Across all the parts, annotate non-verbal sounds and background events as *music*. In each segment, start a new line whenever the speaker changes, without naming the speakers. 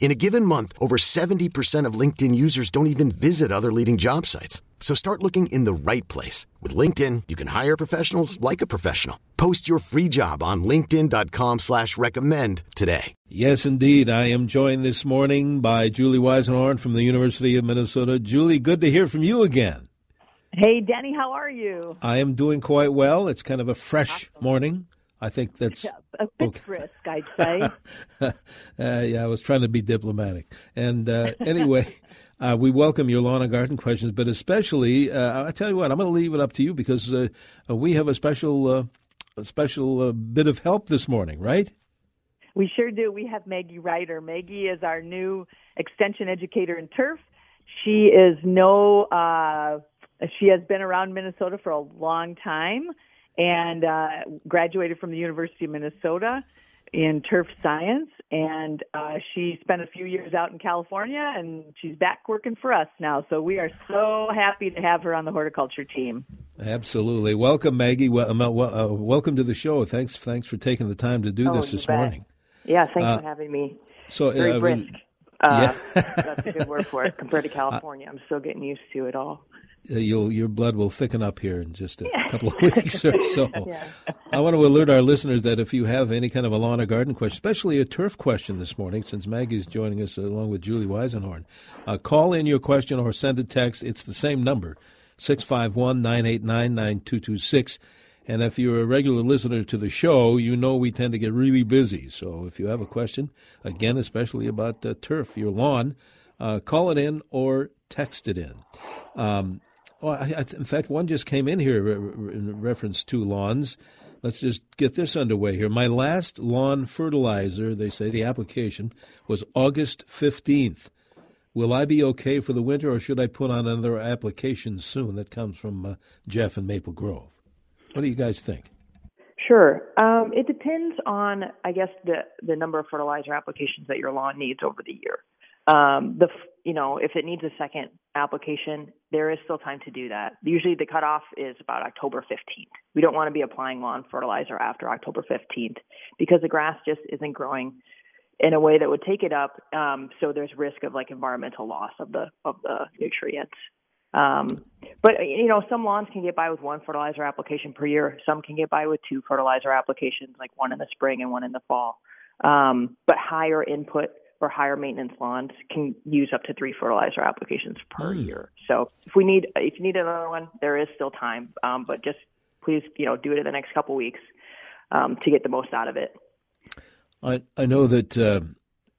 In a given month, over 70% of LinkedIn users don't even visit other leading job sites. So start looking in the right place. With LinkedIn, you can hire professionals like a professional. Post your free job on linkedin.com slash recommend today.
Yes, indeed. I am joined this morning by Julie Weisenhorn from the University of Minnesota. Julie, good to hear from you again.
Hey, Danny, how are you?
I am doing quite well. It's kind of a fresh morning. I think that's *laughs*
a bit okay. brisk, I'd say. *laughs* uh,
yeah, I was trying to be diplomatic. And uh, anyway, *laughs* uh, we welcome your lawn and garden questions, but especially, uh, I tell you what, I'm going to leave it up to you because uh, we have a special, uh, a special bit of help this morning, right?
We sure do. We have Maggie Reiter. Maggie is our new extension educator in turf. She is no, she has been around Minnesota for a long time and uh, graduated from the University of Minnesota in turf science. And uh, she spent a few years out in California, and she's back working for us now. So we are so happy to have her on the horticulture team.
Absolutely, welcome, Maggie. Well, uh, uh, welcome to the show. Thanks, thanks for taking the time to do
oh,
this this
bet.
morning.
Yeah, thanks uh, for having me.
So
very
uh,
brisk. *laughs*
yeah.
that's a good word for it. Compared to *laughs* California, I'm still getting used to it all.
Uh, you'll, your blood will thicken up here in just a couple of *laughs* weeks or *laughs* so. yeah. I want to alert our listeners that if you have any kind of a lawn or garden question, especially a turf question this morning, since Maggie's joining us along with Julie Weisenhorn, uh, call in your question or send a text. It's the same number, 651 989 9226. And if you're a regular listener to the show, you know we tend to get really busy. So if you have a question, again, especially about uh, turf, your lawn, uh, call it in or text it in. Um, well, I, I, in fact, one just came in here in reference to lawns. Let's just get this underway here. My last lawn fertilizer, they say the application, was August 15th. Will I be okay for the winter, or should I put on another application soon? That comes from uh, Jeff in Maple Grove. What do you guys think?
Sure. Um, it depends on, I guess, the the number of fertilizer applications that your lawn needs over the year. Um, the you know if it needs a second application, there is still time to do that. Usually the cutoff is about October 15th. We don't want to be applying lawn fertilizer after October 15th because the grass just isn't growing in a way that would take it up. Um, so there's risk of like environmental loss of the of the nutrients. Um, but you know, some lawns can get by with one fertilizer application per year. Some can get by with two fertilizer applications, like one in the spring and one in the fall. Um, but higher input or higher maintenance lawns can use up to three fertilizer applications per mm. year. So if we need if you need another one, there is still time. Um, but just please, you know, do it in the next couple weeks um, to get the most out of it.
I I know that. Uh,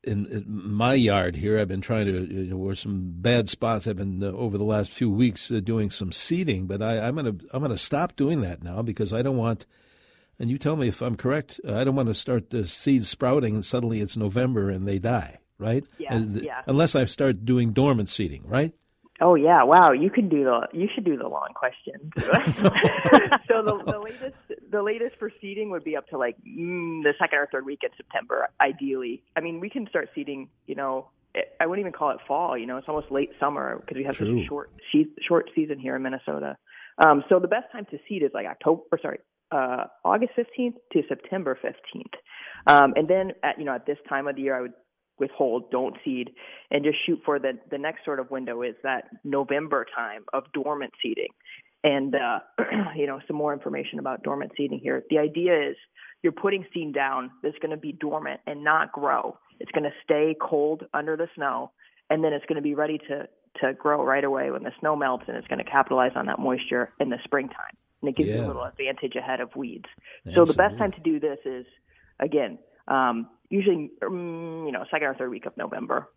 in, in, my yard here, I've been trying to, you know, where some bad spots. I've been uh, over the last few weeks uh, doing some seeding, but I, I'm gonna I'm gonna stop doing that now because I don't want and you tell me if I'm correct. Uh, I don't want to start the seeds sprouting and suddenly it's November and they die, right?
Yeah, yeah.
Unless I start doing dormant seeding, right?
Oh yeah, wow! You can do the you should do the long question. *laughs* so the, the latest the latest for seeding would be up to like mm, the second or third week in September, ideally. I mean, we can start seeding. You know, I wouldn't even call it fall. You know, it's almost late summer because we have
True.
such a short short season here in Minnesota. Um, so the best time to seed is like October, or sorry, uh, August 15th to September 15th. Um, and then at, you know, at this time of the year, I would withhold, don't seed, and just shoot for the, the next sort of window is that November time of dormant seeding. And, uh, *clears throat* you know, some more information about dormant seeding here. The idea is you're putting seed down that's going to be dormant and not grow. It's going to stay cold under the snow, and then it's going to be ready to, to grow right away when the snow melts, and it's going to capitalize on that moisture in the springtime. And it gives
yeah.
you a little advantage ahead of weeds. Absolutely. So the best time to do this is again um, usually um, you know second or third week of November.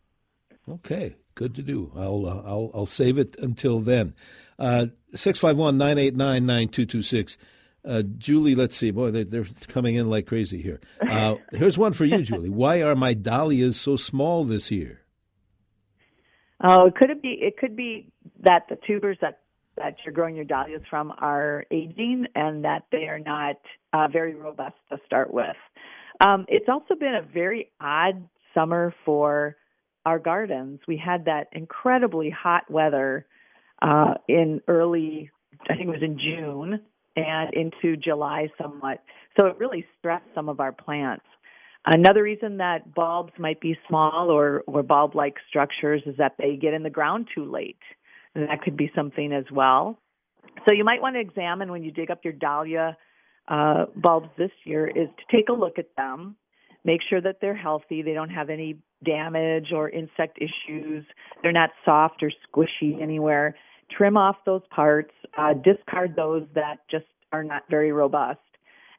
Okay, good to do. I'll uh, I'll I'll save it until then. Uh, six five one nine eight nine nine two two six. Uh, Julie, let's see. Boy, they're, they're coming in like crazy here. Uh, *laughs* here's one for you, Julie. Why are my dahlias so small this year?
Oh, it could be it could be that the tubers that that you're growing your dahlias from are aging and that they are not uh, very robust to start with. Um, it's also been a very odd summer for our gardens. We had that incredibly hot weather uh, in early, I think it was in June and into July somewhat. So it really stressed some of our plants. Another reason that bulbs might be small or, or bulb like structures is that they get in the ground too late. That could be something as well. So you might want to examine when you dig up your dahlia uh, bulbs this year is to take a look at them, make sure that they're healthy, they don't have any damage or insect issues, they're not soft or squishy anywhere. Trim off those parts, uh, discard those that just are not very robust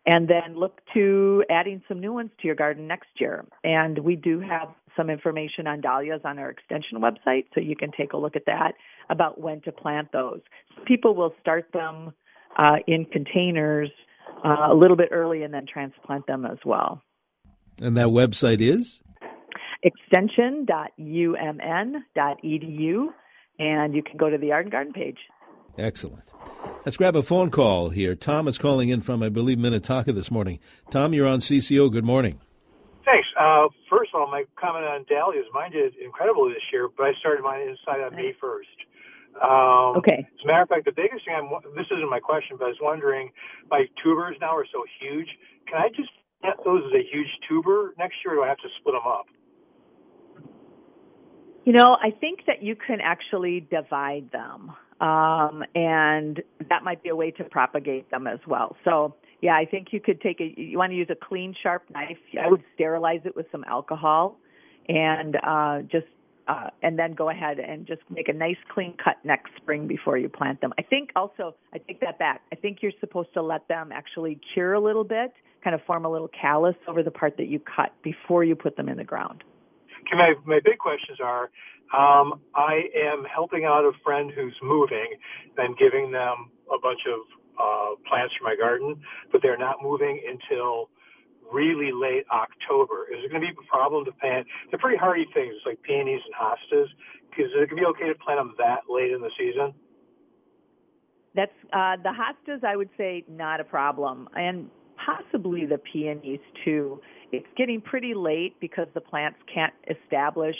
and then look to adding some new ones to your garden next year. And we do have some information on dahlias on our extension website, so you can take a look at that about when to plant those. People will start them uh, in containers uh, a little bit early and then transplant them as well.
And that website is?
extension.umn.edu, and you can go to the Yard and Garden page.
Excellent. Let's grab a phone call here. Tom is calling in from, I believe, Minnetonka this morning. Tom, you're on CCO. Good morning.
Uh, first of all, my comment on dahlias, mine did incredibly this year, but I started mine inside on May 1st.
Um, okay.
As a matter of fact, the biggest thing I'm, this isn't my question, but I was wondering, my tubers now are so huge. Can I just get those as a huge tuber next year, or do I have to split them up?
You know, I think that you can actually divide them um, and that might be a way to propagate them as well. So, yeah, I think you could take a. You want to use a clean, sharp knife. I would sterilize it with some alcohol, and uh, just uh, and then go ahead and just make a nice clean cut next spring before you plant them. I think also I take that back. I think you're supposed to let them actually cure a little bit, kind of form a little callus over the part that you cut before you put them in the ground.
Okay, my my big questions are um, I am helping out a friend who's moving and giving them a bunch of uh, plants for my garden, but they're not moving until really late October. Is it going to be a problem to plant? They're pretty hardy things like peonies and hostas. Is it going to be okay to plant them that late in the season?
That's uh, the hostas. I would say not a problem, and possibly the peonies too. It's getting pretty late because the plants can't establish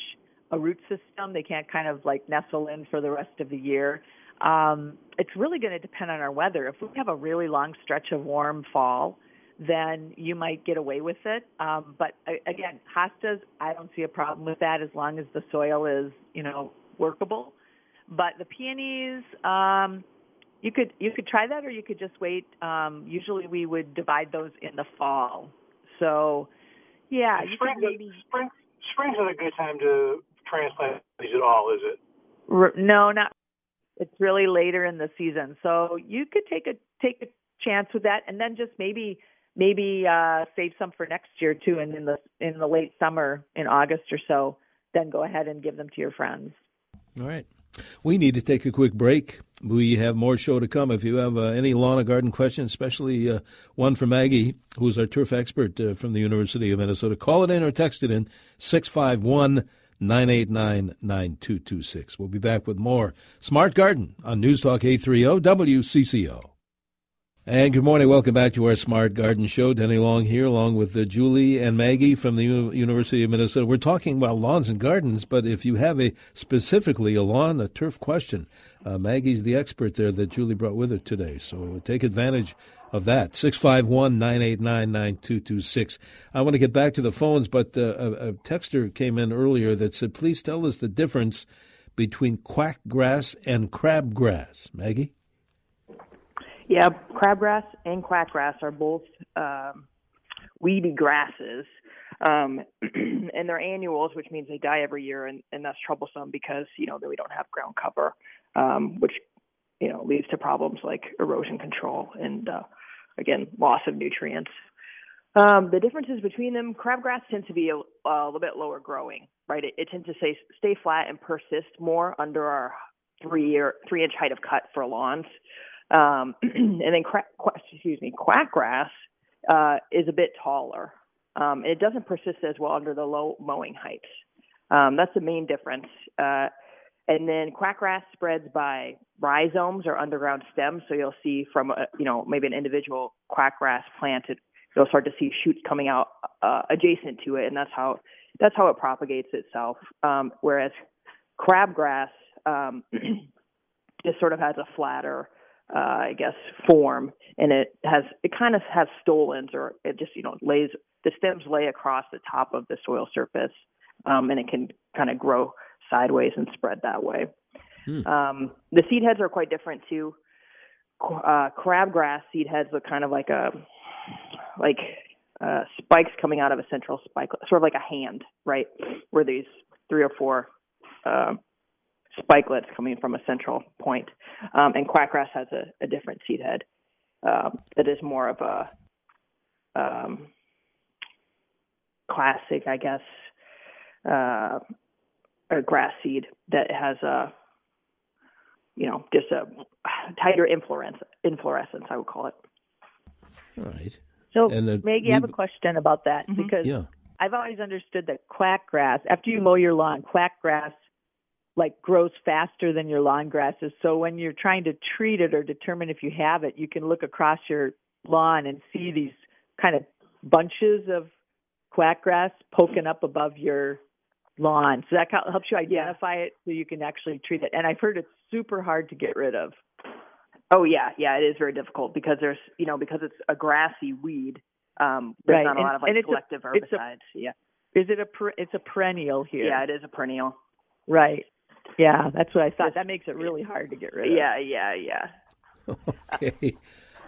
a root system. They can't kind of like nestle in for the rest of the year. Um, it's really going to depend on our weather. If we have a really long stretch of warm fall, then you might get away with it. Um, but again, hostas, I don't see a problem with that as long as the soil is, you know, workable. But the peonies, um, you could you could try that, or you could just wait. Um, usually, we would divide those in the fall. So, yeah,
you spring, maybe spring spring's not a good time to transplant these at all, is it?
No, not. It's really later in the season, so you could take a take a chance with that, and then just maybe maybe uh, save some for next year too, and in the in the late summer in August or so, then go ahead and give them to your friends.
All right. We need to take a quick break. We have more show to come. If you have uh, any lawn or garden questions, especially uh, one for Maggie, who is our turf expert uh, from the University of Minnesota, call it in or text it in 651 989 9226. We'll be back with more Smart Garden on News Talk 830 WCCO. And good morning. Welcome back to our Smart Garden Show. Denny Long here, along with uh, Julie and Maggie from the U- University of Minnesota. We're talking about lawns and gardens, but if you have a specifically a lawn, a turf question, uh, Maggie's the expert there that Julie brought with her today. So take advantage of that. 651 989 9226. I want to get back to the phones, but uh, a, a texter came in earlier that said, please tell us the difference between quackgrass and crabgrass. Maggie?
Yeah, crabgrass and quackgrass are both um, weedy grasses. Um, *clears throat* and they're annuals, which means they die every year, and, and that's troublesome because you know they don't have ground cover, um, which you know leads to problems like erosion control and uh, again loss of nutrients. Um, the differences between them, crabgrass tends to be a, a little bit lower growing, right? It, it tends to stay stay flat and persist more under our three year three inch height of cut for lawns. Um, *clears throat* and then cra- excuse me, quackgrass uh, is a bit taller. Um, it doesn't persist as well under the low mowing heights. Um, that's the main difference. Uh, and then quackgrass spreads by rhizomes or underground stems. So you'll see from a, you know maybe an individual quackgrass planted, you'll start to see shoots coming out uh, adjacent to it, and that's how that's how it propagates itself. Um, whereas crabgrass um, *clears throat* just sort of has a flatter, uh, I guess, form, and it has it kind of has stolons, or it just you know lays the stems lay across the top of the soil surface, um, and it can kind of grow sideways and spread that way. Hmm. Um, the seed heads are quite different too. Uh, crabgrass seed heads look kind of like a like uh, spikes coming out of a central spike, sort of like a hand, right? Where these three or four uh, spikelets coming from a central point. Um, and quackgrass has a, a different seed head um, that is more of a um, classic, I guess, uh, a grass seed that has a, you know, just a tighter inflorescence, inflorescence I would call it.
All right.
So, the, Maggie, we, I have a question about that mm-hmm. because
yeah.
I've always understood that quack grass after you mow your lawn, quack grass like grows faster than your lawn grasses. So when you're trying to treat it or determine if you have it, you can look across your lawn and see these kind of bunches of quack grass poking up above your lawn. So that helps you identify it so you can actually treat it. And I've heard it's super hard to get rid of.
Oh yeah, yeah, it is very difficult because there's you know because it's a grassy weed. Um, there's
right.
not a
and,
lot of like selective
a,
herbicides.
A,
yeah.
Is it a per, it's a perennial here?
Yeah, it is a perennial.
Right. Yeah, that's what I thought. That makes it really hard to get rid
of. Yeah, yeah, yeah. *laughs*
okay.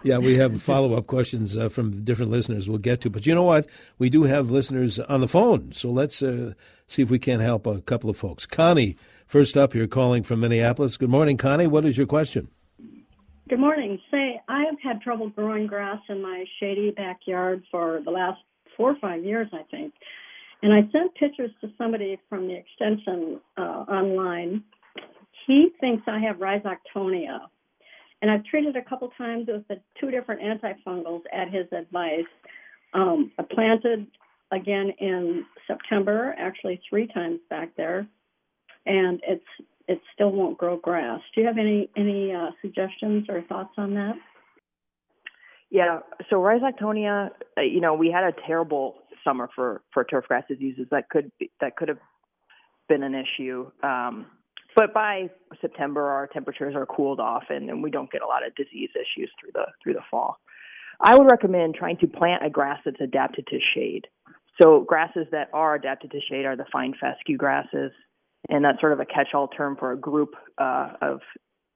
Yeah, we have follow up questions uh, from different listeners we'll get to. But you know what? We do have listeners on the phone. So let's uh, see if we can help a couple of folks. Connie, first up you're calling from Minneapolis. Good morning, Connie. What is your question?
Good morning. Say, I have had trouble growing grass in my shady backyard for the last four or five years, I think. And I sent pictures to somebody from the extension uh, online. He thinks I have rhizoctonia. And I've treated a couple times with the two different antifungals at his advice. Um, I planted again in September, actually three times back there, and it's it still won't grow grass. Do you have any any uh, suggestions or thoughts on that?
Yeah, so rhizoctonia, uh, you know, we had a terrible summer for for turfgrass diseases that could be, that could have been an issue. Um, but by September, our temperatures are cooled off, and, and we don't get a lot of disease issues through the through the fall. I would recommend trying to plant a grass that's adapted to shade. So grasses that are adapted to shade are the fine fescue grasses, and that's sort of a catch-all term for a group uh, of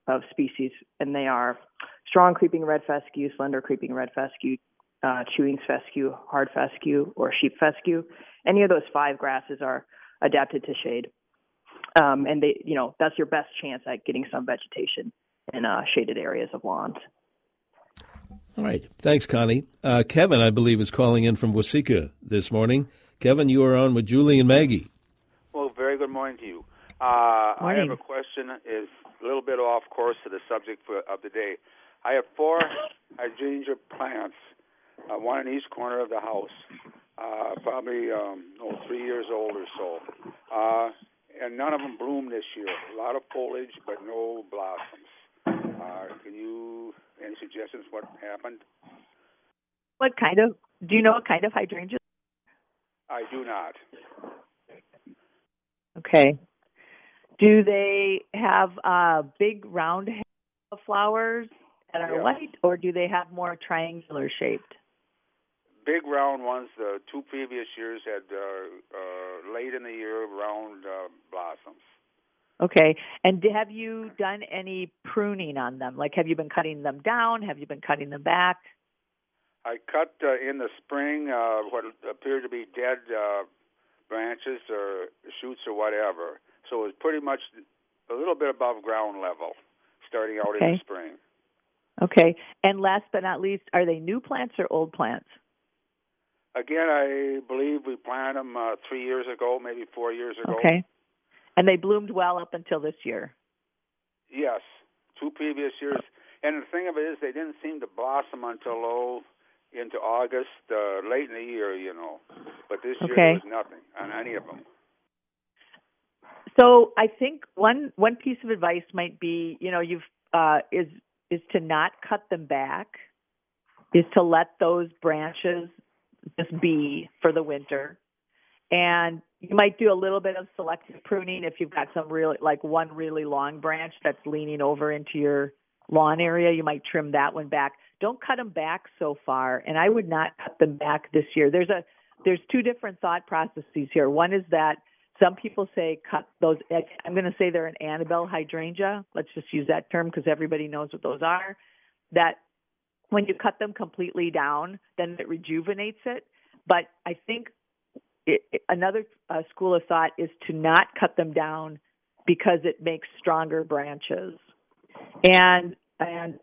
of species, and they are strong creeping red fescue, slender creeping red fescue, uh, chewing fescue, hard fescue, or sheep fescue. Any of those five grasses are adapted to shade, um, and they, you know, that's your best chance at getting some vegetation in uh, shaded areas of lawns.
All right, thanks, Connie. Uh, Kevin, I believe, is calling in from Waseca this morning. Kevin, you are on with Julie and Maggie.
Well, very good morning to you. Uh,
morning.
I have a question. is a little bit off course to the subject for, of the day. I have four hydrangea plants uh, one in each corner of the house, uh, probably um, oh, three years old or so. Uh, and none of them bloomed this year. A lot of foliage, but no blossoms. Uh, can you any suggestions what happened?
What kind of? Do you know what kind of hydrangea?
I do not.
Okay. Do they have uh, big round flowers that are
yeah.
white, or do they have more triangular shaped?
Big round ones. The two previous years had uh, uh, late in the year round uh, blossoms.
Okay. And have you done any pruning on them? Like, have you been cutting them down? Have you been cutting them back?
I cut uh, in the spring uh, what appeared to be dead uh, branches or shoots or whatever. So it was pretty much a little bit above ground level. starting out
okay.
in the spring.
Okay. And last but not least, are they new plants or old plants?
Again, I believe we planted them uh, three years ago, maybe four years ago.
Okay. And they bloomed well up until this year.
Yes, two previous years. And the thing of it is, they didn't seem to blossom until low into August, uh, late in the year, you know. But this year
okay.
there was nothing on any of them.
So I think one one piece of advice might be, you know, you've uh, is is to not cut them back, is to let those branches just be for the winter, and you might do a little bit of selective pruning if you've got some really like one really long branch that's leaning over into your lawn area. You might trim that one back. Don't cut them back so far, and I would not cut them back this year. There's a there's two different thought processes here. One is that some people say cut those. I'm going to say they're an Annabelle hydrangea. Let's just use that term because everybody knows what those are. That when you cut them completely down, then it rejuvenates it. But I think it, it, another uh, school of thought is to not cut them down because it makes stronger branches. And and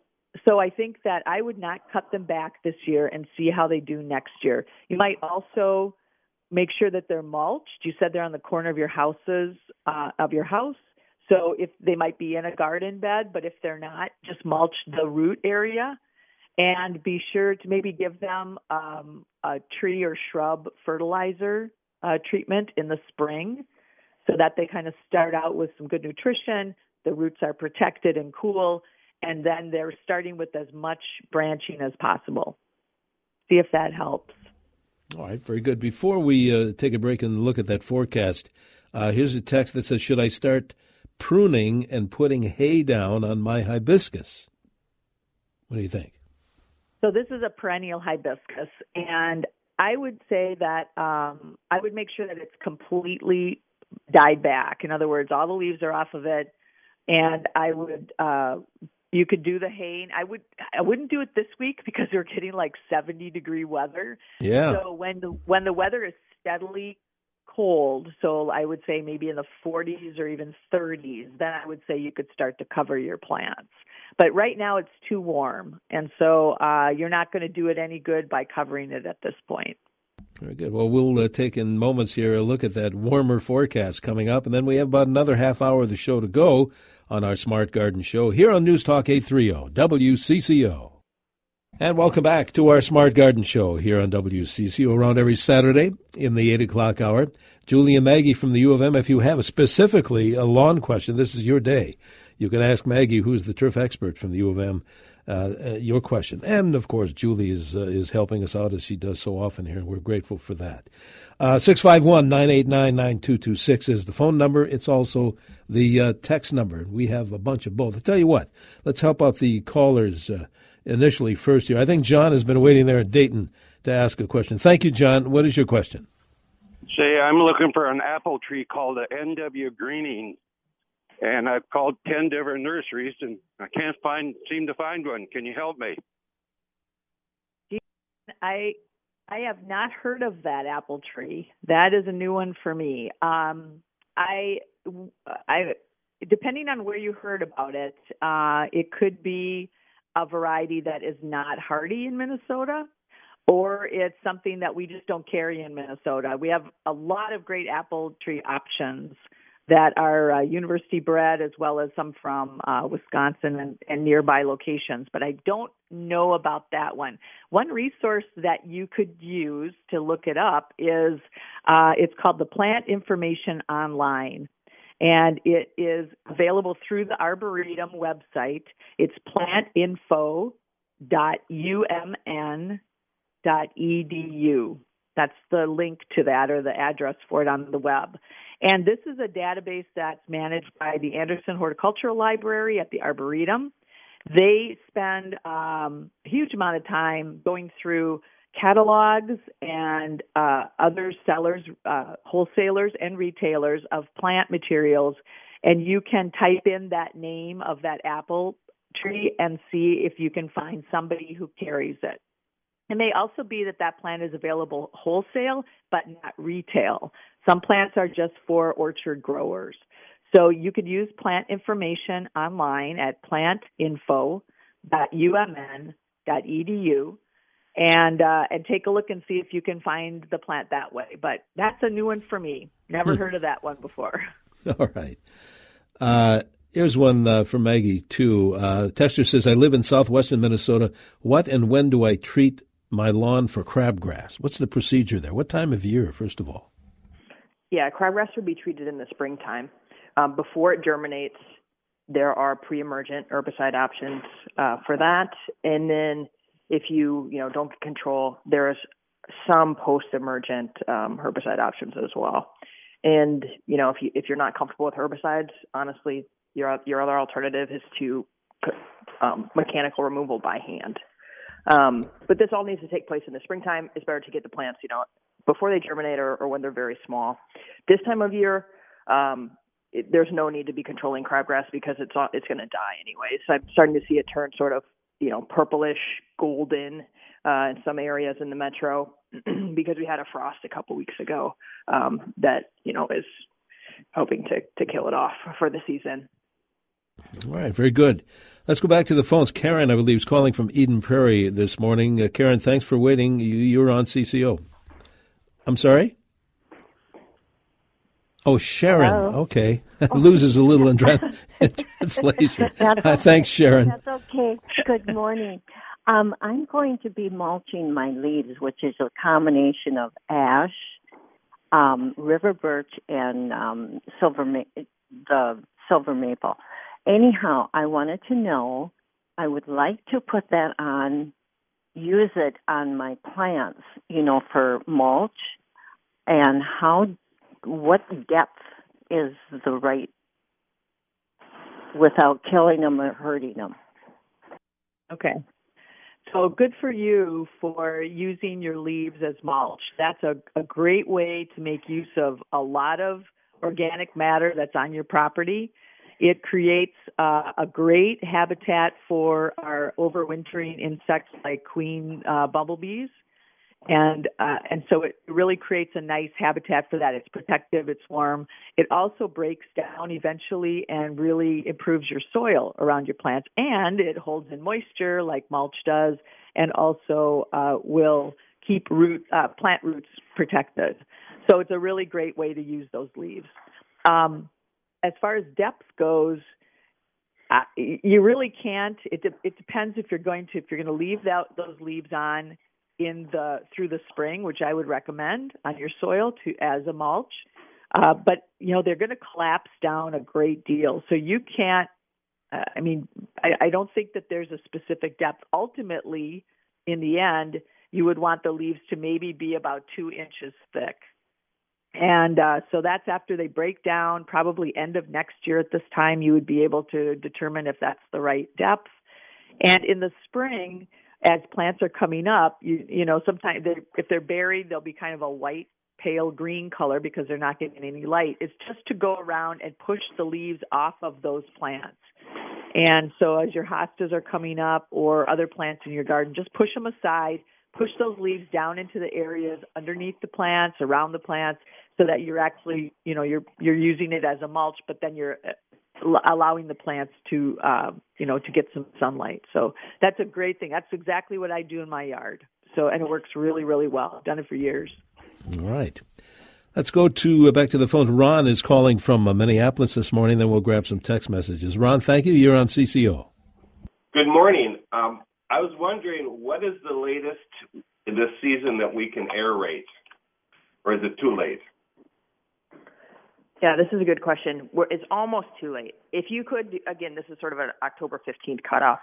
so I think that I would not cut them back this year and see how they do next year. You might also make sure that they're mulched. You said they're on the corner of your houses uh, of your house. So if they might be in a garden bed, but if they're not, just mulch the root area and be sure to maybe give them um, a tree or shrub fertilizer uh, treatment in the spring so that they kind of start out with some good nutrition. The roots are protected and cool, and then they're starting with as much branching as possible. See if that helps.
All right, very good. Before we uh, take a break and look at that forecast, uh, here's a text that says, Should I start pruning and putting hay down on my hibiscus? What do you think?
So, this is a perennial hibiscus, and I would say that um, I would make sure that it's completely died back. In other words, all the leaves are off of it, and I would uh, you could do the haying. I would I wouldn't do it this week because we're getting like 70 degree weather.
Yeah.
So when the when the weather is steadily cold, so I would say maybe in the 40s or even 30s, then I would say you could start to cover your plants. But right now it's too warm, and so uh, you're not going to do it any good by covering it at this point.
Very good. Well, we'll uh, take in moments here a look at that warmer forecast coming up, and then we have about another half hour of the show to go on our Smart Garden Show here on News Talk 830 WCCO. And welcome back to our Smart Garden Show here on WCCO around every Saturday in the 8 o'clock hour. Julie and Maggie from the U of M, if you have specifically a lawn question, this is your day. You can ask Maggie, who's the turf expert from the U of M, uh, uh, your question. And of course, Julie is uh, is helping us out as she does so often here, and we're grateful for that. Uh, six five one nine eight nine nine two two six is the phone number. It's also the uh, text number. We have a bunch of both. I tell you what, let's help out the callers uh, initially first here. I think John has been waiting there at Dayton to ask a question. Thank you, John. What is your question?
Say, I'm looking for an apple tree called a NW Greening and I've called ten different nurseries, and I can't find seem to find one. Can you help me?
I I have not heard of that apple tree. That is a new one for me. Um, I I depending on where you heard about it, uh, it could be a variety that is not hardy in Minnesota, or it's something that we just don't carry in Minnesota. We have a lot of great apple tree options that are uh, university bred as well as some from uh, Wisconsin and, and nearby locations, but I don't know about that one. One resource that you could use to look it up is uh, it's called the Plant Information Online. And it is available through the Arboretum website. It's plantinfo.umn.edu. That's the link to that or the address for it on the web. And this is a database that's managed by the Anderson Horticultural Library at the Arboretum. They spend um, a huge amount of time going through catalogs and uh, other sellers, uh, wholesalers, and retailers of plant materials. And you can type in that name of that apple tree and see if you can find somebody who carries it. It may also be that that plant is available wholesale, but not retail. Some plants are just for orchard growers. So you could use plant information online at plantinfo.umn.edu and uh, and take a look and see if you can find the plant that way. But that's a new one for me. Never hmm. heard of that one before. *laughs*
All right. Uh, here's one uh, from Maggie too. Uh, Tester says, "I live in southwestern Minnesota. What and when do I treat my lawn for crabgrass? What's the procedure there? What time of year, first of all?"
Yeah, crabgrass would be treated in the springtime um, before it germinates. There are pre-emergent herbicide options uh, for that, and then if you you know don't control, there's some post-emergent um, herbicide options as well. And you know if you if you're not comfortable with herbicides, honestly, your your other alternative is to um, mechanical removal by hand. Um, but this all needs to take place in the springtime. It's better to get the plants, you know, before they germinate or, or when they're very small. This time of year, um, it, there's no need to be controlling crabgrass because it's it's going to die anyway. So I'm starting to see it turn sort of you know purplish golden uh, in some areas in the metro *clears throat* because we had a frost a couple weeks ago um, that you know is hoping to to kill it off for the season.
All right, very good. Let's go back to the phones. Karen, I believe, is calling from Eden Prairie this morning. Uh, Karen, thanks for waiting. You, you're on CCO. I'm sorry. Oh, Sharon. Hello? Okay. *laughs* Loses a little in, tra- *laughs* in translation. *laughs* Uh, thanks, Sharon.
That's okay. Good morning. Um, I'm going to be mulching my leaves, which is a combination of ash, um, river birch, and um, silver ma- the silver maple. Anyhow, I wanted to know. I would like to put that on, use it on my plants, you know, for mulch. And how what depth is the right without killing them or hurting them.
Okay. So good for you for using your leaves as mulch. That's a, a great way to make use of a lot of organic matter that's on your property. It creates uh, a great habitat for our overwintering insects like queen uh, bumblebees and uh, and so it really creates a nice habitat for that. It's protective, it's warm. It also breaks down eventually and really improves your soil around your plants, and it holds in moisture like mulch does, and also uh, will keep root uh, plant roots protected. So it's a really great way to use those leaves. Um, as far as depth goes. Uh, you really can't. It de- it depends if you're going to if you're going to leave that, those leaves on in the through the spring, which I would recommend on your soil to as a mulch. Uh, but you know they're going to collapse down a great deal, so you can't. Uh, I mean, I, I don't think that there's a specific depth. Ultimately, in the end, you would want the leaves to maybe be about two inches thick. And uh, so that's after they break down, probably end of next year at this time, you would be able to determine if that's the right depth. And in the spring, as plants are coming up, you you know sometimes they, if they're buried, they'll be kind of a white pale green color because they're not getting any light. It's just to go around and push the leaves off of those plants. And so as your hostas are coming up or other plants in your garden, just push them aside, push those leaves down into the areas underneath the plants, around the plants so that you're actually, you know, you're you're using it as a mulch, but then you're allowing the plants to uh, you know to get some sunlight. So that's a great thing. That's exactly what I do in my yard. So and it works really really well. I've done it for years.
All right. Let's go to uh, back to the phone. Ron is calling from uh, Minneapolis this morning. Then we'll grab some text messages. Ron, thank you. You're on CCO.
Good morning. Um, I was wondering what is the latest this season that we can aerate, or is it too late?
Yeah, this is a good question. It's almost too late. If you could, again, this is sort of an October 15th cutoff.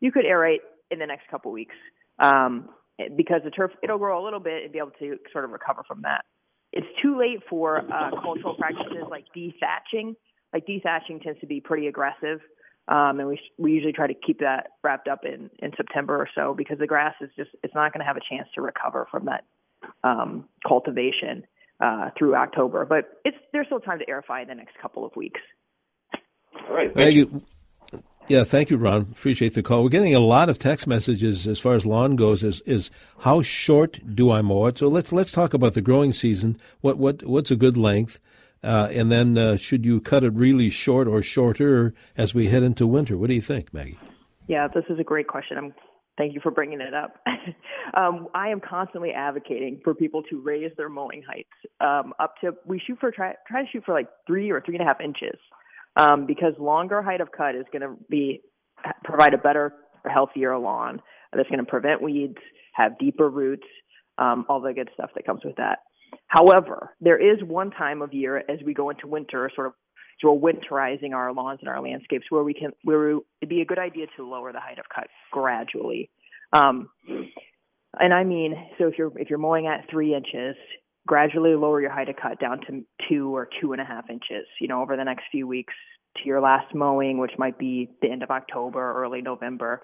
You could aerate in the next couple weeks um, because the turf it'll grow a little bit and be able to sort of recover from that. It's too late for uh, cultural practices like dethatching. Like dethatching tends to be pretty aggressive, um, and we we usually try to keep that wrapped up in in September or so because the grass is just it's not going to have a chance to recover from that um, cultivation uh, through October. But it's there's still time to aerify in the next couple of weeks.
All right. Thank, thank you.
you. Yeah, thank you, Ron. Appreciate the call. We're getting a lot of text messages as far as lawn goes. Is is how short do I mow it? So let's let's talk about the growing season. What what what's a good length? Uh, and then uh, should you cut it really short or shorter as we head into winter? What do you think, Maggie?
Yeah, this is a great question. I'm Thank you for bringing it up. *laughs* um, I am constantly advocating for people to raise their mowing heights um, up to. We shoot for try try to shoot for like three or three and a half inches um, because longer height of cut is going to be provide a better, healthier lawn that's going to prevent weeds, have deeper roots, um, all the good stuff that comes with that. However, there is one time of year as we go into winter, sort of so we're winterizing our lawns and our landscapes where we can where it'd be a good idea to lower the height of cut gradually. Um, and I mean, so if you're if you're mowing at three inches, gradually lower your height of cut down to two or two and a half inches. You know, over the next few weeks to your last mowing, which might be the end of October, or early November.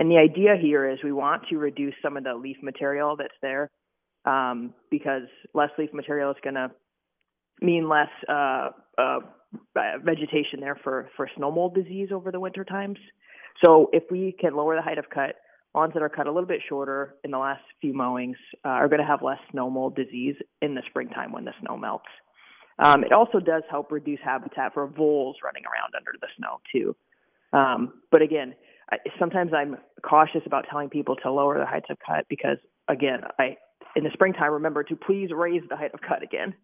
And the idea here is we want to reduce some of the leaf material that's there um, because less leaf material is going to mean less uh, uh, vegetation there for for snow mold disease over the winter times. So if we can lower the height of cut, lawns that are cut a little bit shorter in the last few mowings uh, are going to have less snow mold disease in the springtime when the snow melts. Um, it also does help reduce habitat for voles running around under the snow too. Um, but again, I, sometimes I'm cautious about telling people to lower the heights of cut because again, I in the springtime remember to please raise the height of cut again.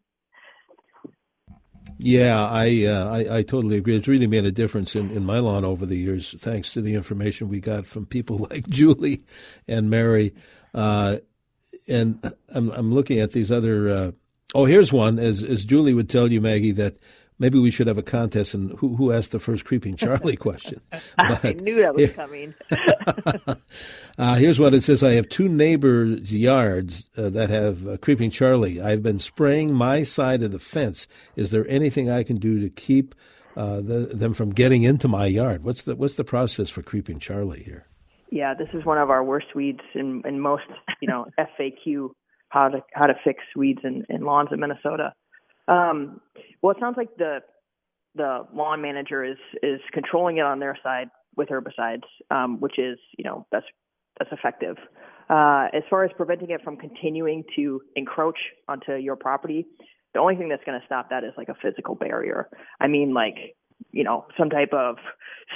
Yeah, I, uh, I, I totally agree. It's really made a difference in, in my lawn over the years, thanks to the information we got from people *laughs* like Julie and Mary. Uh, and I'm I'm looking at these other. Uh, oh, here's one. As as Julie would tell you, Maggie, that maybe we should have a contest and who who asked the first creeping Charlie *laughs* question.
But, I knew that was coming. *laughs* *laughs*
uh, here's what it says: I have two neighbors' yards uh, that have uh, creeping Charlie. I've been spraying my side of the fence. Is there anything I can do to keep uh, the, them from getting into my yard? What's the what's the process for creeping Charlie here?
Yeah, this is one of our worst weeds in, in most, you know, FAQ how to how to fix weeds in, in lawns in Minnesota. Um, well, it sounds like the the lawn manager is is controlling it on their side with herbicides, um, which is you know that's that's effective. Uh, as far as preventing it from continuing to encroach onto your property, the only thing that's going to stop that is like a physical barrier. I mean, like you know some type of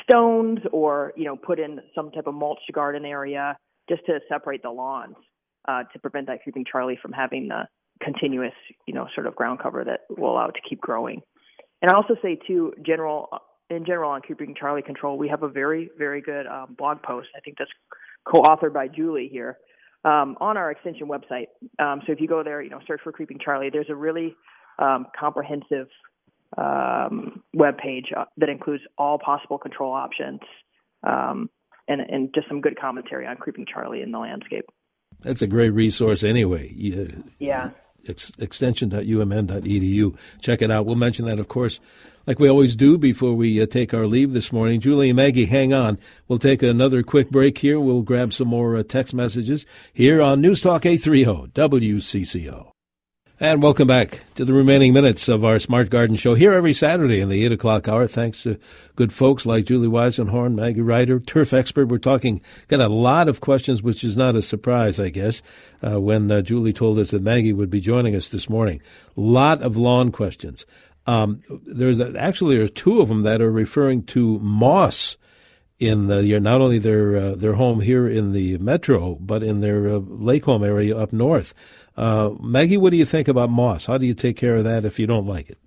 stones or you know put in some type of mulch garden area just to separate the lawns uh, to prevent that creeping Charlie from having the continuous, you know, sort of ground cover that will allow it to keep growing. And I also say too, general in general on creeping Charlie control, we have a very very good um, blog post. I think that's co-authored by Julie here um, on our extension website. Um, so if you go there, you know, search for creeping Charlie. There's a really um, comprehensive um, web page uh, that includes all possible control options um, and, and just some good commentary on creeping Charlie in the landscape.
That's a great resource anyway.
Yeah
ex- extension.umn.edu. Check it out. We'll mention that, of course, like we always do before we uh, take our leave this morning. Julie and Maggie, hang on. We'll take another quick break here. We'll grab some more uh, text messages here on News Talk 830 WCCO. And welcome back to the remaining minutes of our Smart Garden Show here every Saturday in the 8 o'clock hour. Thanks to good folks like Julie Weisenhorn, Maggie Reiter, turf expert. We're talking, got a lot of questions, which is not a surprise, I guess, uh, when uh, Julie told us that Maggie would be joining us this morning. Lot of lawn questions. Um, there's actually there are two of them that are referring to moss in the, not only their uh, their home here in the metro, but in their uh, lake home area up north. Uh, Maggie, what do you think about moss? How do you take care of that if you don't like it?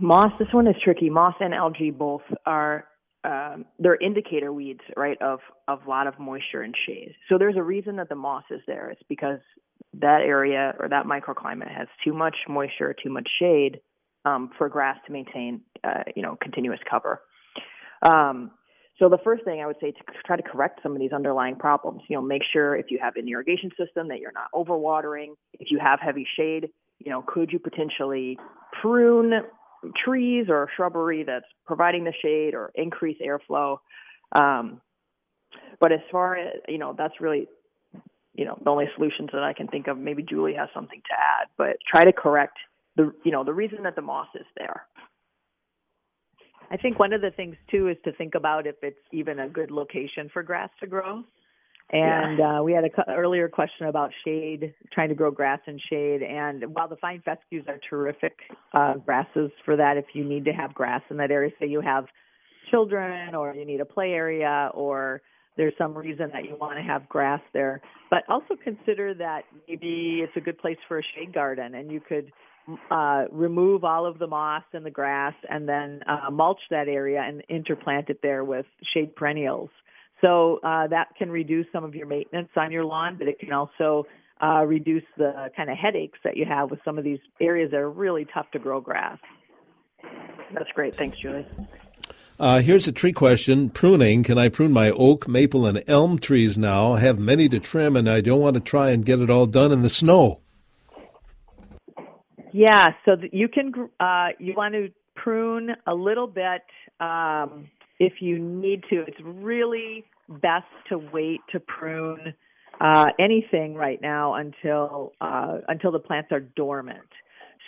Moss, this one is tricky. Moss and algae both are um, they're indicator weeds, right, of of a lot of moisture and shade. So there's a reason that the moss is there. It's because that area or that microclimate has too much moisture, too much shade um, for grass to maintain, uh, you know, continuous cover. Um, so the first thing I would say to try to correct some of these underlying problems, you know, make sure if you have an irrigation system that you're not overwatering. If you have heavy shade, you know, could you potentially prune trees or shrubbery that's providing the shade or increase airflow? Um, but as far as you know, that's really you know the only solutions that I can think of. Maybe Julie has something to add, but try to correct the you know the reason that the moss is there.
I think one of the things too is to think about if it's even a good location for grass to grow. And yeah. uh, we had an cu- earlier question about shade, trying to grow grass in shade. And while the fine fescues are terrific uh, grasses for that, if you need to have grass in that area, say you have children or you need a play area or there's some reason that you want to have grass there. But also consider that maybe it's a good place for a shade garden and you could uh, remove all of the moss and the grass and then uh, mulch that area and interplant it there with shade perennials. So uh, that can reduce some of your maintenance on your lawn, but it can also uh, reduce the kind of headaches that you have with some of these areas that are really tough to grow grass.
That's great. Thanks, Julie.
Uh, here's a tree question. Pruning. Can I prune my oak, maple, and elm trees now? I have many to trim, and I don't want to try and get it all done in the snow.
Yeah, so you can. Uh, you want to prune a little bit um, if you need to. It's really best to wait to prune uh, anything right now until uh, until the plants are dormant.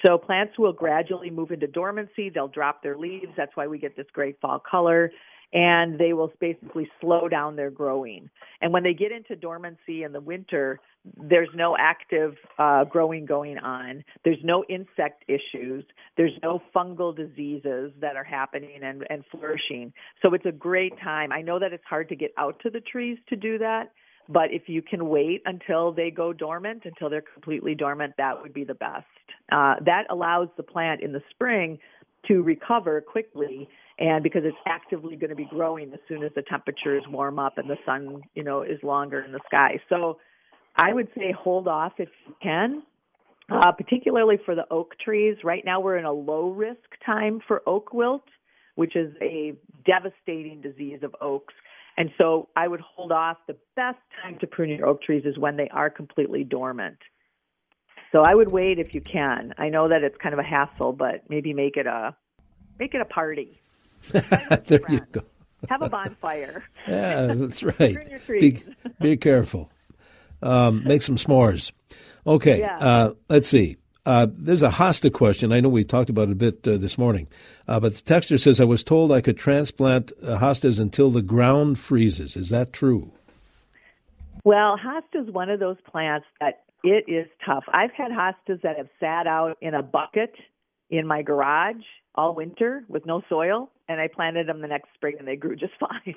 So plants will gradually move into dormancy. They'll drop their leaves. That's why we get this great fall color and they will basically slow down their growing. And when they get into dormancy in the winter, there's no active uh, growing going on. There's no insect issues. There's no fungal diseases that are happening and, and flourishing. So it's a great time. I know that it's hard to get out to the trees to do that, but if you can wait until they go dormant, until they're completely dormant, that would be the best. Uh, that allows the plant in the spring to recover quickly and because it's actively going to be growing as soon as the temperatures warm up and the sun, you know, is longer in the sky. So I would say hold off if you can, uh, particularly for the oak trees. Right now we're in a low risk time for oak wilt, which is a devastating disease of oaks. And so I would hold off. The best time to prune your oak trees is when they are completely dormant. So I would wait if you can. I know that it's kind of a hassle, but maybe make it a make it a party. *laughs*
there you go.
Have a bonfire.
yeah, that's *laughs* right. be, be careful. Um, make some s'mores. Okay, yeah. uh, let's see. Uh, there's a hosta question. I know we talked about it a bit uh, this morning, uh, but the texter says I was told I could transplant uh, hostas until the ground freezes. Is that true?
Well, hosta is one of those plants that it is tough. I've had hostas that have sat out in a bucket in my garage all winter with no soil and I planted them the next spring and they grew just *laughs* fine.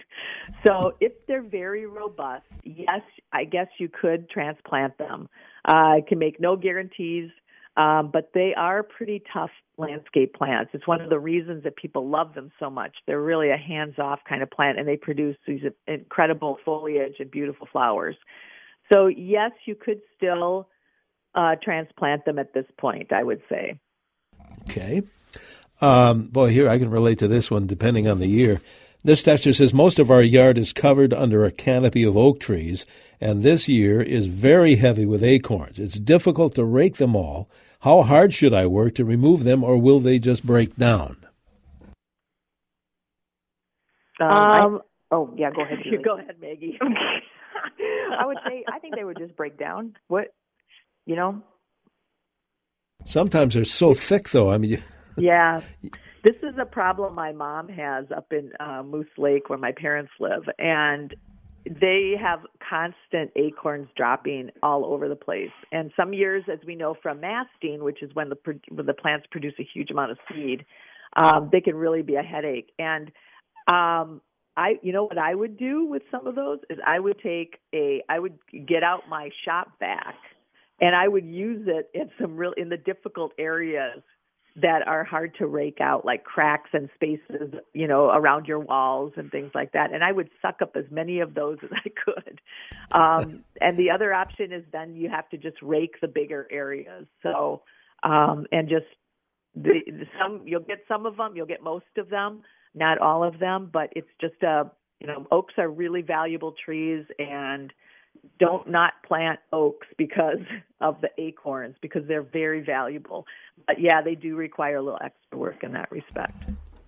So if they're very robust, yes, I guess you could transplant them. Uh, I can make no guarantees, um, but they are pretty tough landscape plants. It's one of the reasons that people love them so much. They're really a hands-off kind of plant, and they produce these incredible foliage and beautiful flowers. So yes, you could still uh, transplant them at this point. I would say.
Okay. Um, boy, here I can relate to this one depending on the year. This texture says most of our yard is covered under a canopy of oak trees, and this year is very heavy with acorns. It's difficult to rake them all. How hard should I work to remove them, or will they just break down?
Um, um, I, oh yeah, go ahead. *laughs*
You go ahead, Maggie. *laughs*
I would say I think they would just break down. What you know?
Sometimes they're so thick, though. I mean. *laughs*
yeah. This is a problem my mom has up in uh, Moose Lake where my parents live. And they have constant acorns dropping all over the place. And some years, as we know from masting, which is when the when the plants produce a huge amount of seed, um, they can really be a headache. And um, I, you know, what I would do with some of those is I would take a, I would get out my shop vac, and I would use it in some real in the difficult areas that are hard to rake out, like cracks and spaces, you know, around your walls and things like that. And I would suck up as many of those *laughs* as I could. Um, *laughs* and the other option is then you have to just rake the bigger areas. So, um, and just the, some you'll get some of them, you'll get most of them, not all of them, but it's just a you know oaks are really valuable trees and don't not plant oaks because *laughs* of the acorns because they're very valuable. But yeah, they do require a little extra work in that respect.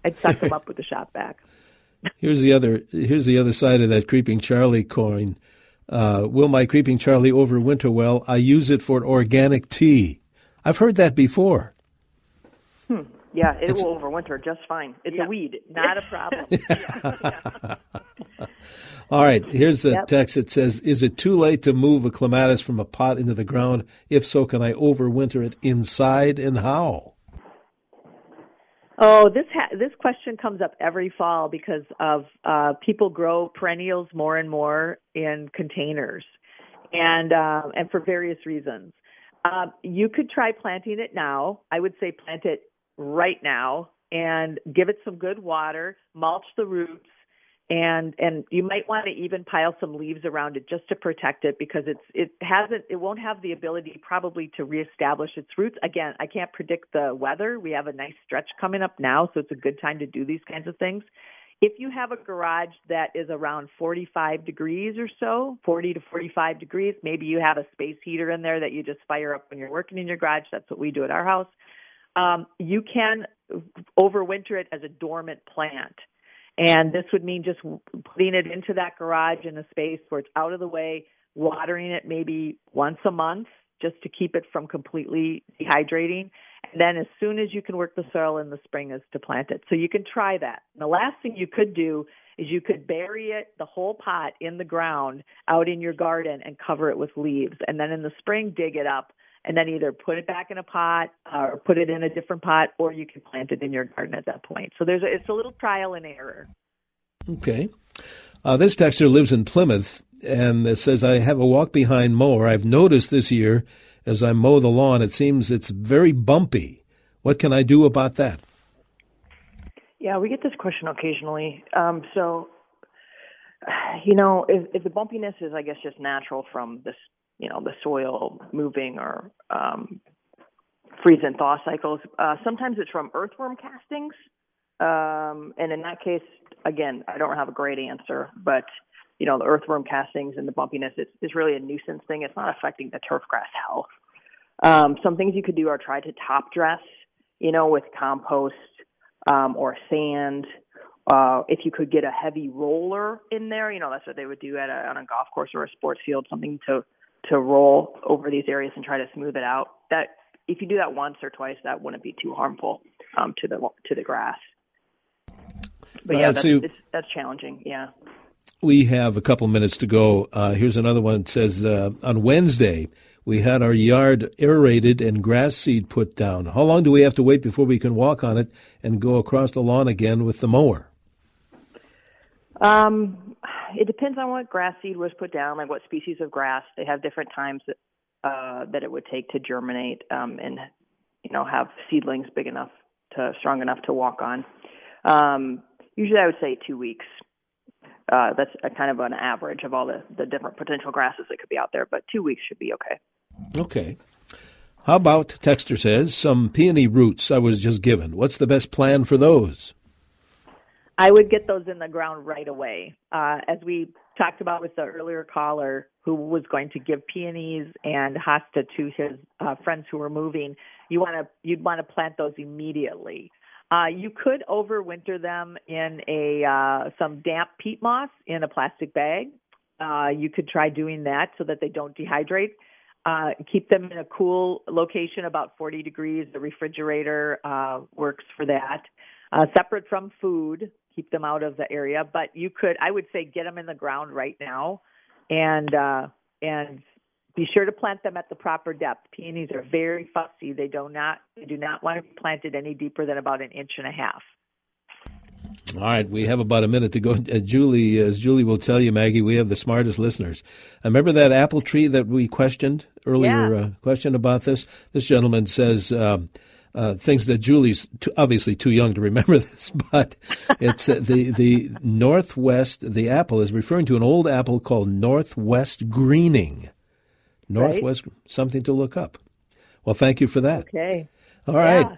I'd suck them up with the shop vac. *laughs*
here's the other here's the other side of that creeping Charlie coin. Uh, will my creeping Charlie overwinter well? I use it for organic tea. I've heard that before.
Hmm. Yeah, it it's, will overwinter just fine. It's
yeah.
a weed,
not a problem. *laughs*
All right, here's a yep. text that says, "Is it too late to move a clematis from a pot into the ground? If so, can I overwinter it inside, and how?"
Oh, this ha- this question comes up every fall because of uh, people grow perennials more and more in containers, and uh, and for various reasons. Uh, you could try planting it now. I would say plant it right now and give it some good water, mulch the roots, and and you might want to even pile some leaves around it just to protect it because it's it hasn't it won't have the ability probably to reestablish its roots. Again i can't predict the weather. We have a nice stretch coming up now so it's a good time to do these kinds of things. If you have a garage that is around 45 degrees or so 40 to 45 degrees maybe you have a space heater in there that you just fire up when you're working in your garage. That's what we do at our house. Um, you can overwinter it as a dormant plant and this would mean just putting it into that garage in a space where it's out of the way, watering it maybe once a month just to keep it from completely dehydrating. And then as soon as you can work the soil in the spring is to plant it. So you can try that. And the last thing you could do is you could bury it, the whole pot in the ground out in your garden and cover it with leaves. And then in the spring, dig it up and then either put it back in a pot or put it in a different pot, or you can plant it in your garden at that point. So there's a, it's a little trial and error.
Okay. Uh, this texter lives in Plymouth and it says, I have a walk behind mower. I've noticed this year as I mow the lawn, it seems it's very bumpy. What can I do about that?
Yeah, we get this question occasionally. Um, so, *sighs* you know, if, if the bumpiness is, I guess, just natural from this you know the soil moving or um, freeze and thaw cycles. Uh, sometimes it's from earthworm castings, um, and in that case, again, I don't have a great answer, but you know the earthworm castings and the bumpiness is, is really a nuisance thing. It's not affecting the turf grass health. Um, some things you could do are try to top dress, you know, with compost um, or sand. Uh, if you could get a heavy roller in there, you know, that's what they would do at a, on a golf course or a sports field, something to to roll over these areas and try to smooth it out. That if you do that once or twice, that wouldn't be too harmful um, to the to the grass. But yeah, that's, that's challenging. Yeah.
We have a couple minutes to go. Uh, here's another one. It says uh, on Wednesday we had our yard aerated and grass seed put down. How long do we have to wait before we can walk on it and go across the lawn again with the mower?
Um, it depends on what grass seed was put down, like what species of grass. They have different times that uh, that it would take to germinate um, and you know have seedlings big enough to strong enough to walk on. Um, usually, I would say two weeks. Uh, that's a kind of an average of all the, the different potential grasses that could be out there, but two weeks should be okay.
Okay. How about, Texter says, some peony roots I was just given. What's the best plan for those?
I would get those in the ground right away. Uh, as we talked about with the earlier caller who was going to give peonies and hosta to his uh, friends who were moving, you want to you'd want to plant those immediately. Uh, you could overwinter them in a uh, some damp peat moss in a plastic bag. Uh, you could try doing that so that they don't dehydrate. Uh, keep them in a cool location, about 40 degrees. The refrigerator works for that. Uh, separate from food, keep them out of the area. But you could, I would say, get them in the ground right now, and uh, and be sure to plant them at the proper depth. Peonies are very fussy; they do not they do not want to be planted any deeper than about an inch and a half.
All right, we have about a minute to go. Uh, Julie, as Julie will tell you, Maggie, we have the smartest listeners. Remember that apple tree that we questioned earlier?
Yeah.
Uh, question about this. This gentleman says. Um, uh, things that Julie's too, obviously too young to remember *laughs* this, but it's uh, the the Northwest. The apple is referring to an old apple called Northwest Greening. Northwest, right. something to look up. Well, thank you for that.
Okay.
All right. Yeah.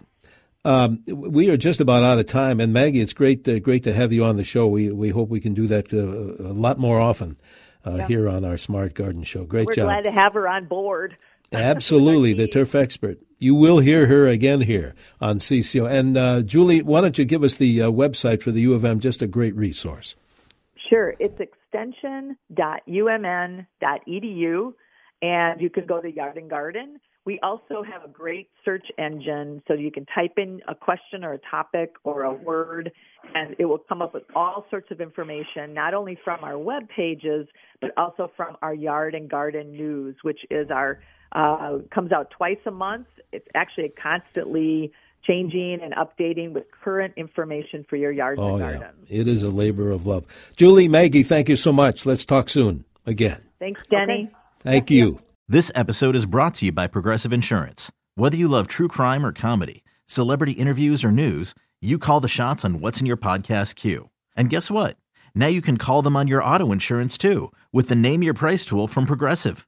Um, we are just about out of time, and Maggie, it's great, uh, great to have you on the show. We we hope we can do that uh, a lot more often uh, yeah. here on our Smart Garden Show. Great
We're
job.
We're glad to have her on board.
Absolutely, the turf expert. You will hear her again here on CCO. And uh, Julie, why don't you give us the uh, website for the U of M? Just a great resource.
Sure, it's extension.umn.edu, and you can go to Yard and Garden. We also have a great search engine so you can type in a question or a topic or a word and it will come up with all sorts of information, not only from our web pages, but also from our yard and garden news, which is our, uh, comes out twice a month. It's actually constantly changing and updating with current information for your yard
oh,
and
yeah. It is a labor of love. Julie, Maggie, thank you so much. Let's talk soon again.
Thanks, Denny.
Okay.
Thank you.
This episode is brought to you by Progressive Insurance. Whether you love true crime or comedy, celebrity interviews or news, you call the shots on what's in your podcast queue. And guess what? Now you can call them on your auto insurance too with the Name Your Price tool from Progressive.